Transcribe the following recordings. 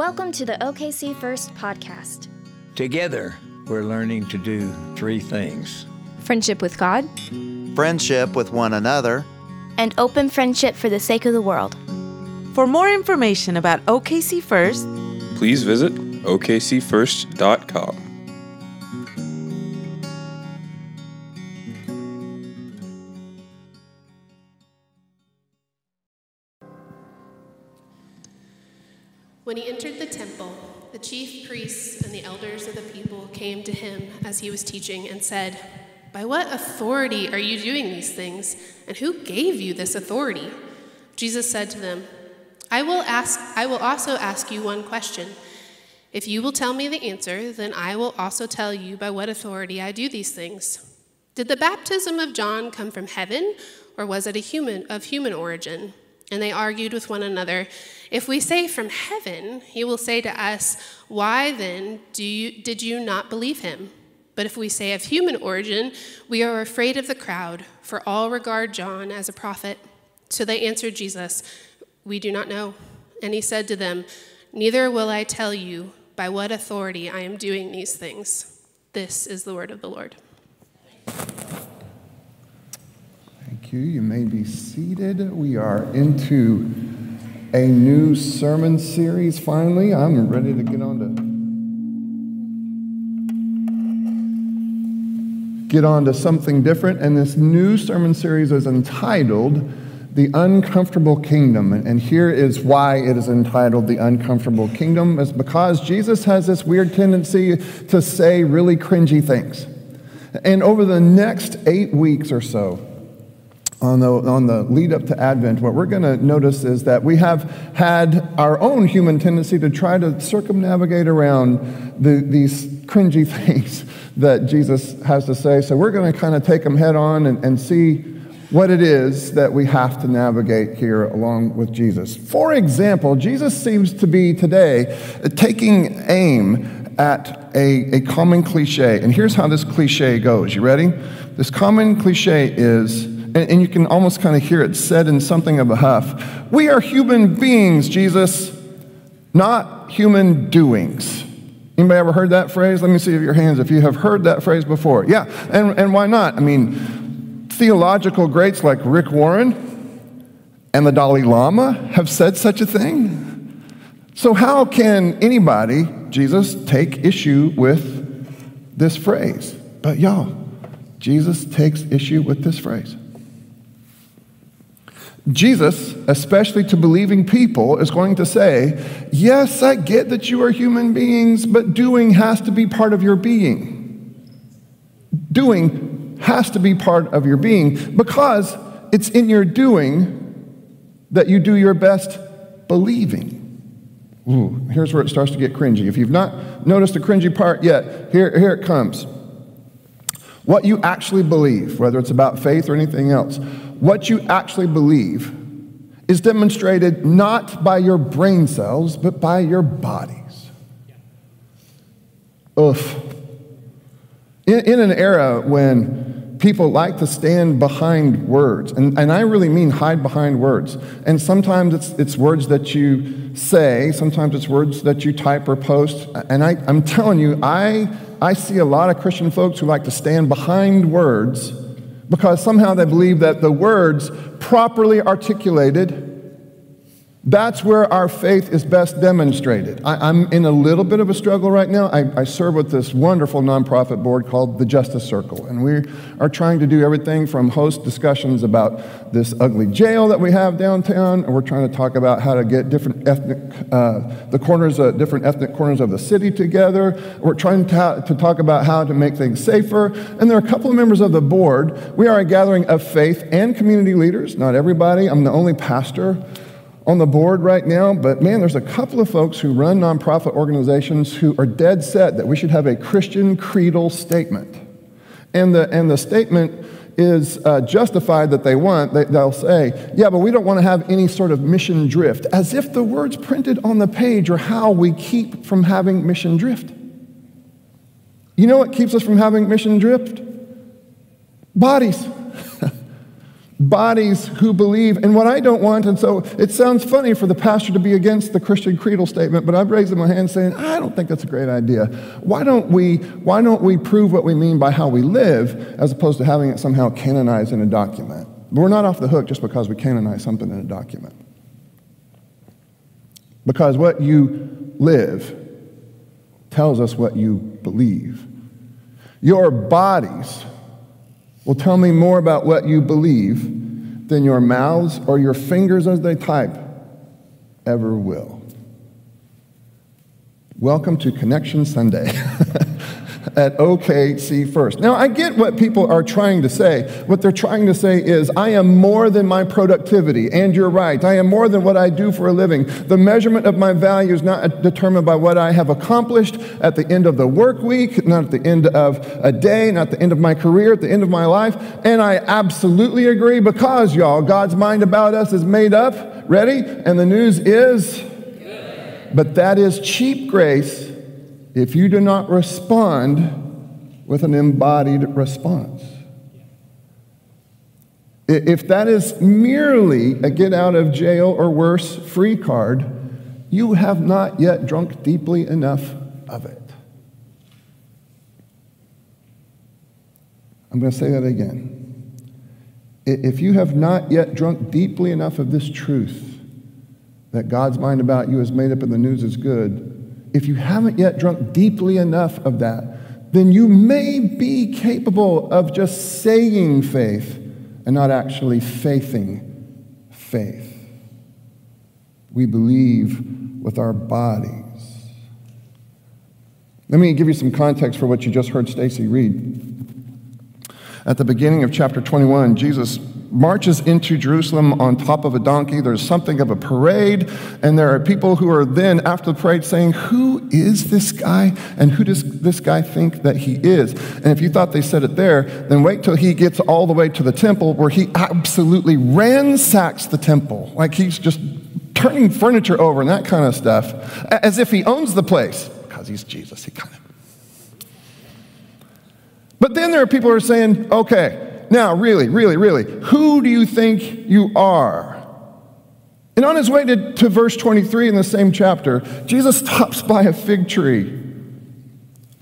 Welcome to the OKC First podcast. Together, we're learning to do three things friendship with God, friendship with one another, and open friendship for the sake of the world. For more information about OKC First, please visit okcfirst.com. chief priests and the elders of the people came to him as he was teaching and said, By what authority are you doing these things? And who gave you this authority? Jesus said to them, I will ask I will also ask you one question. If you will tell me the answer, then I will also tell you by what authority I do these things. Did the baptism of John come from heaven, or was it a human of human origin? And they argued with one another, If we say from heaven, he will say to us, Why then you, did you not believe him? But if we say of human origin, we are afraid of the crowd, for all regard John as a prophet. So they answered Jesus, We do not know. And he said to them, Neither will I tell you by what authority I am doing these things. This is the word of the Lord. You. You may be seated. We are into a new sermon series finally. I'm ready to get on to get on to something different. And this new sermon series is entitled The Uncomfortable Kingdom. And here is why it is entitled The Uncomfortable Kingdom is because Jesus has this weird tendency to say really cringy things. And over the next eight weeks or so, on the, on the lead up to Advent, what we're going to notice is that we have had our own human tendency to try to circumnavigate around the, these cringy things that Jesus has to say. So we're going to kind of take them head on and, and see what it is that we have to navigate here along with Jesus. For example, Jesus seems to be today taking aim at a, a common cliche. And here's how this cliche goes. You ready? This common cliche is and, you can almost kind of hear it said in something of a huff. We are human beings, Jesus, not human doings. Anybody ever heard that phrase? Let me see if your hands if you have heard that phrase before. Yeah, and, and why not? I mean, theological greats like Rick Warren and the Dalai Lama have said such a thing. So, how can anybody, Jesus, take issue with this phrase? But, y'all, Jesus takes issue with this phrase. Jesus, especially to believing people, is going to say, Yes, I get that you are human beings, but doing has to be part of your being. Doing has to be part of your being because it's in your doing that you do your best believing. Ooh, here's where it starts to get cringy. If you've not noticed the cringy part yet, here, here it comes. What you actually believe, whether it's about faith or anything else, what you actually believe is demonstrated not by your brain cells, but by your bodies. Oof. In, in an era when people like to stand behind words, and, and I really mean hide behind words, and sometimes it's, it's words that you say, sometimes it's words that you type or post, and I, I'm telling you, I, I see a lot of Christian folks who like to stand behind words because somehow they believe that the words properly articulated that's where our faith is best demonstrated. I, am in a little bit of a struggle right now. I, I, serve with this wonderful nonprofit board called the Justice Circle, and we are trying to do everything from host discussions about this ugly jail that we have downtown, and we're trying to talk about how to get different ethnic, uh, the corners, uh, different ethnic corners of the city together. We're trying to, to talk about how to make things safer, and there are a couple of members of the board. We are a gathering of faith and community leaders. Not everybody. I'm the only pastor on the board right now, but man, there's a couple of folks who run nonprofit organizations who are dead set that we should have a Christian creedal statement. And the, and the statement is uh, justified that they want, they, they'll say, yeah, but we don't want to have any sort of mission drift, as if the words printed on the page are how we keep from having mission drift. You know what keeps us from having mission drift? Bodies. Bodies who believe and what I don't want. And so it sounds funny for the pastor to be against the Christian creedal statement, but I'm raising my hand saying, I don't think that's a great idea. Why don't we, why don't we prove what we mean by how we live as opposed to having it somehow canonized in a document? But we're not off the hook just because we canonize something in a document. Because what you live tells us what you believe. Your bodies will tell me more about what you believe than your mouths or your fingers as they type ever will. Welcome to Connection Sunday. at OKC First. Now, I get what people are trying to say. What they're trying to say is, I am more than my productivity, and you're right. I am more than what I do for a living. The measurement of my value is not determined by what I have accomplished at the end of the work week, not at the end of a day, not at the end of my career, at the end of my life. And I absolutely agree because, y'all, God's mind about us is made up. Ready? And the news is, but that is cheap grace if you do not respond with an embodied response. If that is merely a get out of jail or worse free card, you have not yet drunk deeply enough of it. I'm going to say that again. If you have not yet drunk deeply enough of this truth that God's mind about you is made up and the news is good, if you haven't yet drunk deeply enough of that, then you may be capable of just saying faith and not actually faithing faith. We believe with our bodies. Let me give you some context for what you just heard Stacy read. At the beginning of chapter 21, Jesus marches into Jerusalem on top of a donkey. There's something of a parade, and there are people who are then, after the parade, saying, Who is this guy? And who does this guy think that he is? And if you thought they said it there, then wait till he gets all the way to the temple where he absolutely ransacks the temple. Like he's just turning furniture over and that kind of stuff, as if he owns the place, because he's Jesus. He kind of. But then there are people who are saying, okay, now, really, really, really, who do you think you are? And on his way to, to verse 23 in the same chapter, Jesus stops by a fig tree.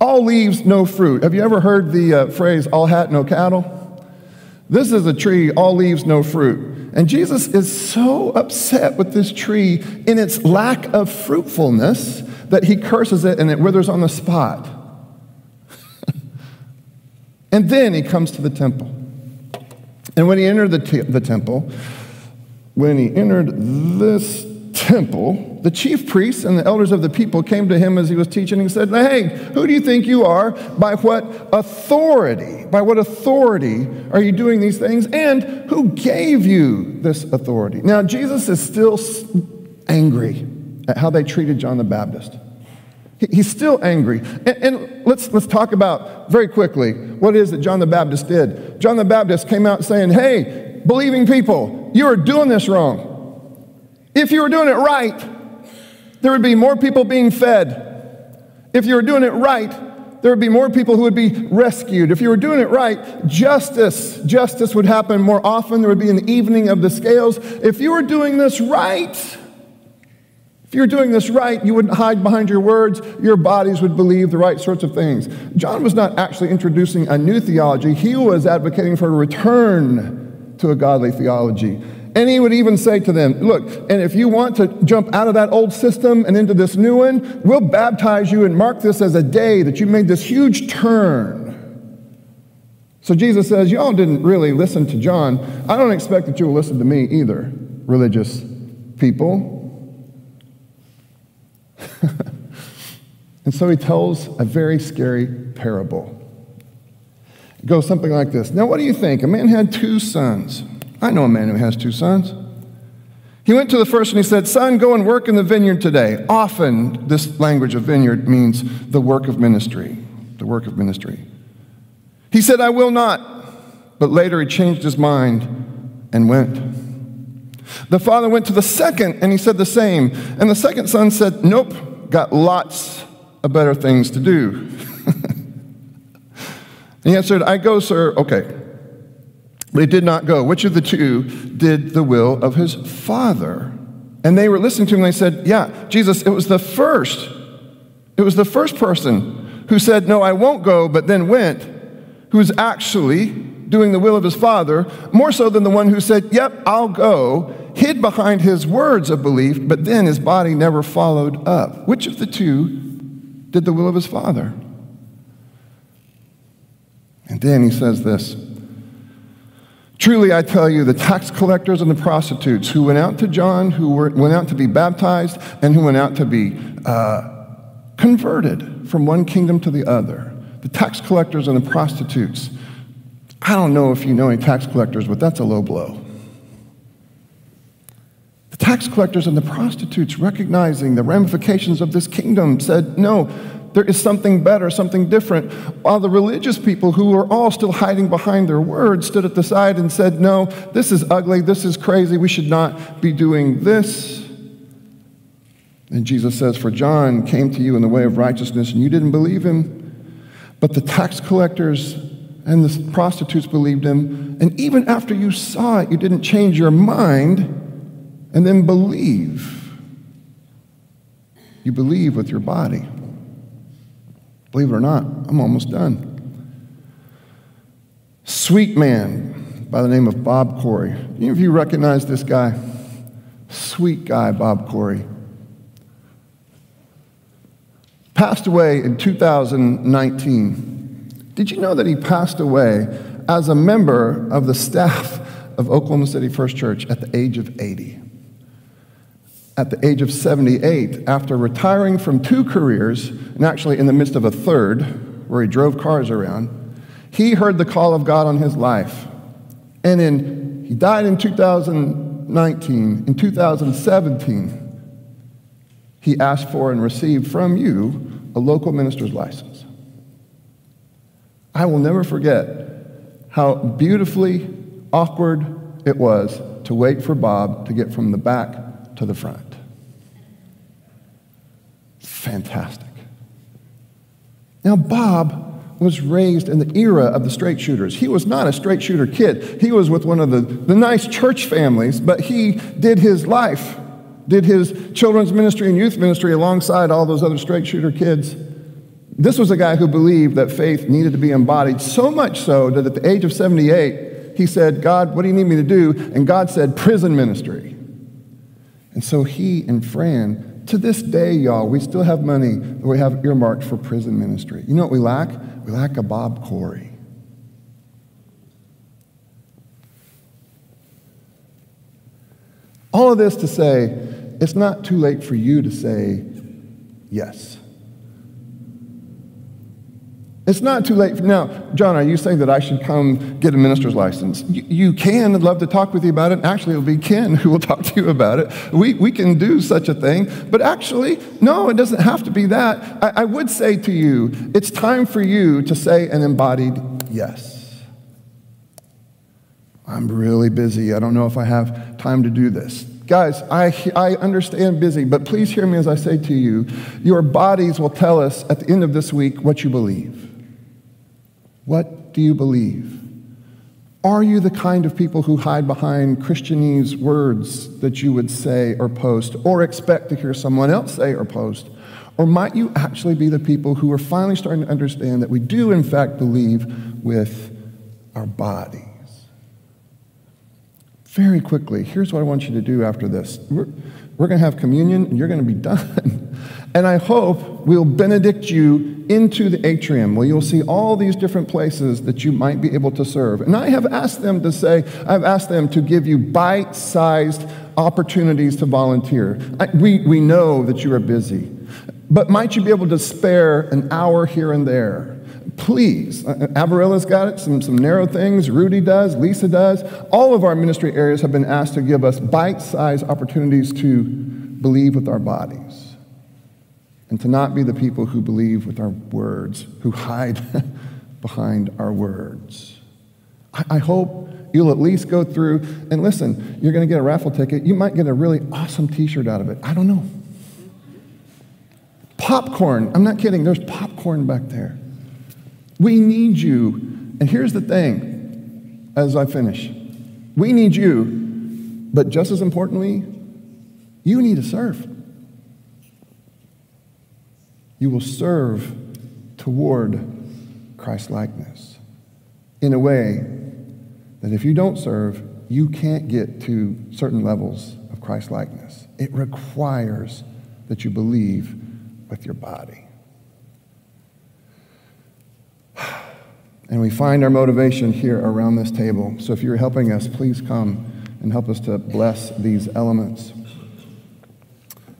All leaves, no fruit. Have you ever heard the uh, phrase, all hat, no cattle? This is a tree, all leaves, no fruit. And Jesus is so upset with this tree in its lack of fruitfulness that he curses it and it withers on the spot. and then he comes to the temple. And when he entered the, the temple, when he entered this temple, the chief priests and the elders of the people came to him as he was teaching and said, Hey, who do you think you are? By what authority? By what authority are you doing these things? And who gave you this authority? Now, Jesus is still angry at how they treated John the Baptist. He's still angry. And, and, let's, let's talk about very quickly what it is that John the Baptist did. John the Baptist came out saying, Hey, believing people, you are doing this wrong. If you were doing it right, there would be more people being fed. If you were doing it right, there would be more people who would be rescued. If you were doing it right, justice, justice would happen more often. There would be an evening of the scales. If you were doing this right, if you're doing this right, you wouldn't hide behind your words. Your bodies would believe the right sorts of things. John was not actually introducing a new theology, he was advocating for a return to a godly theology. And he would even say to them, Look, and if you want to jump out of that old system and into this new one, we'll baptize you and mark this as a day that you made this huge turn. So Jesus says, Y'all didn't really listen to John. I don't expect that you will listen to me either, religious people. and so he tells a very scary parable. It goes something like this Now, what do you think? A man had two sons. I know a man who has two sons. He went to the first and he said, Son, go and work in the vineyard today. Often, this language of vineyard means the work of ministry. The work of ministry. He said, I will not. But later he changed his mind and went. The father went to the second and he said the same. And the second son said, Nope, got lots of better things to do. he answered, I go, sir. Okay. They did not go. Which of the two did the will of his father? And they were listening to him and they said, Yeah, Jesus, it was the first. It was the first person who said, No, I won't go, but then went, who's actually doing the will of his father, more so than the one who said, Yep, I'll go, hid behind his words of belief, but then his body never followed up. Which of the two did the will of his father? And then he says this Truly, I tell you, the tax collectors and the prostitutes who went out to John, who were, went out to be baptized, and who went out to be uh, converted from one kingdom to the other, the tax collectors and the prostitutes. I don't know if you know any tax collectors, but that's a low blow. The tax collectors and the prostitutes, recognizing the ramifications of this kingdom, said, No, there is something better, something different. While the religious people, who were all still hiding behind their words, stood at the side and said, No, this is ugly, this is crazy, we should not be doing this. And Jesus says, For John came to you in the way of righteousness, and you didn't believe him. But the tax collectors and the prostitutes believed him. And even after you saw it, you didn't change your mind and then believe. You believe with your body. Believe it or not, I'm almost done. Sweet man by the name of Bob Corey. Any of you recognize this guy? Sweet guy, Bob Corey. Passed away in 2019. Did you know that he passed away as a member of the staff of Oklahoma City First Church at the age of 80? At the age of 78 after retiring from two careers, and actually in the midst of a third, where he drove cars around, he heard the call of God on his life. And in, he died in 2019. In 2017, he asked for and received from you a local minister's license. I will never forget how beautifully awkward it was to wait for Bob to get from the back to the front. Fantastic. Now, Bob was raised in the era of the straight shooters. He was not a straight shooter kid. He was with one of the, the nice church families, but he did his life, did his children's ministry and youth ministry alongside all those other straight shooter kids. This was a guy who believed that faith needed to be embodied, so much so that at the age of 78, he said, God, what do you need me to do? And God said, prison ministry. And so he and Fran, to this day, y'all, we still have money that we have earmarked for prison ministry. You know what we lack? We lack a Bob Corey. All of this to say, it's not too late for you to say yes. It's not too late. Now, John, are you saying that I should come get a minister's license? You, can. I'd love to talk with you about it. Actually, it'll be Ken who will talk to you about it. We, we can do such a thing. But actually, no, it doesn't have to be that. I, I would say to you, it's time for you to say an embodied yes. I'm really busy. I don't know if I have time to do this. Guys, I, I understand busy, but please hear me as I say to you your bodies will tell us at the end of this week what you believe. What do you believe? Are you the kind of people who hide behind Christianese words that you would say or post, or expect to hear someone else say or post? Or might you actually be the people who are finally starting to understand that we do, in fact, believe with our bodies? Very quickly, here's what I want you to do after this. We're, we're going to have communion, and you're going to be done. And I hope we'll benedict you into the atrium where you'll see all these different places that you might be able to serve. And I have asked them to say, I've asked them to give you bite sized opportunities to volunteer. I, we, we know that you are busy, but might you be able to spare an hour here and there? Please. Uh, Avarilla's got it, some, some narrow things. Rudy does, Lisa does. All of our ministry areas have been asked to give us bite sized opportunities to believe with our bodies and to not be the people who believe with our words, who hide behind our words. I, I hope you'll at least go through and listen, you're going to get a raffle ticket. You might get a really awesome t shirt out of it. I don't know. Popcorn. I'm not kidding. There's popcorn back there. We need you. And here's the thing as I finish. We need you, but just as importantly, you need to serve. You will serve toward Christ likeness in a way that if you don't serve, you can't get to certain levels of Christ likeness. It requires that you believe with your body. And we find our motivation here around this table. So if you're helping us, please come and help us to bless these elements.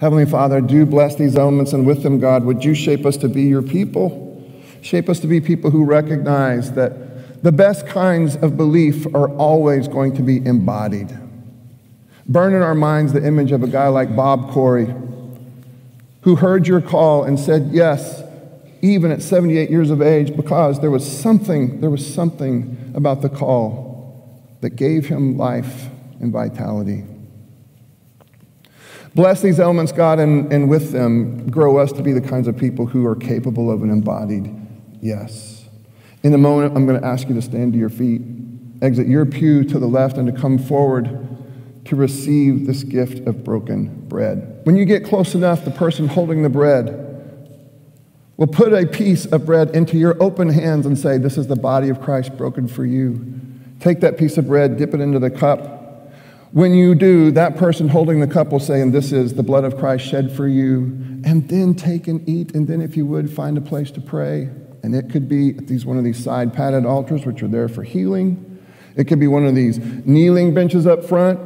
Heavenly Father, do bless these elements, and with them, God, would you shape us to be your people? Shape us to be people who recognize that the best kinds of belief are always going to be embodied. Burn in our minds the image of a guy like Bob Corey, who heard your call and said yes, even at 78 years of age, because there was something, there was something about the call that gave him life and vitality. Bless these elements, God, and, and with them, grow us to be the kinds of people who are capable of an embodied yes. In a moment, I'm going to ask you to stand to your feet, exit your pew to the left, and to come forward to receive this gift of broken bread. When you get close enough, the person holding the bread will put a piece of bread into your open hands and say, This is the body of Christ broken for you. Take that piece of bread, dip it into the cup. When you do, that person holding the cup will say, And this is the blood of Christ shed for you. And then take and eat. And then, if you would, find a place to pray. And it could be at these, one of these side padded altars, which are there for healing. It could be one of these kneeling benches up front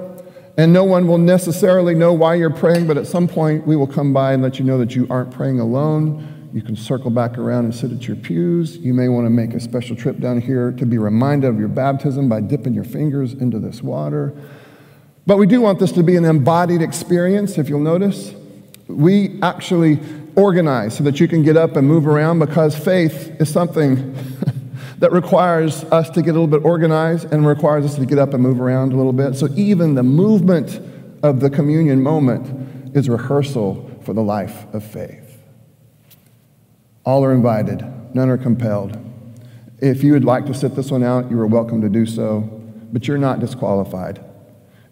and no one will necessarily know why you're praying, but at some point we will come by and let you know that you aren't praying alone. You can circle back around and sit at your pews. You may want to make a special trip down here to be reminded of your baptism by dipping your fingers into this water. But we do want this to be an embodied experience, if you'll notice. We actually organize so that you can get up and move around because faith is something that requires us to get a little bit organized and requires us to get up and move around a little bit. So even the movement of the communion moment is rehearsal for the life of faith. All are invited, none are compelled. If you would like to sit this one out, you are welcome to do so, but you're not disqualified.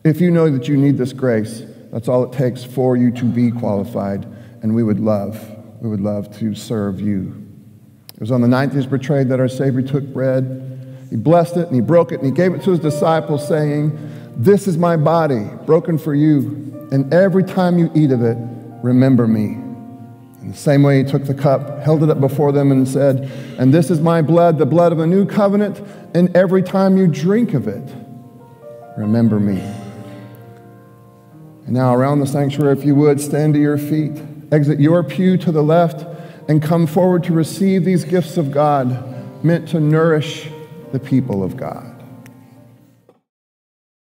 If you know that you need this grace, that's all it takes for you to be qualified, and we would love, we would love to serve you. It was on the night he was betrayed that our Savior took bread. He blessed it and he broke it and he gave it to his disciples, saying, This is my body, broken for you. And every time you eat of it, remember me. In the same way, he took the cup, held it up before them, and said, And this is my blood, the blood of a new covenant. And every time you drink of it, remember me. And now, around the sanctuary, if you would, stand to your feet, exit your pew to the left and come forward to receive these gifts of God meant to nourish the people of God.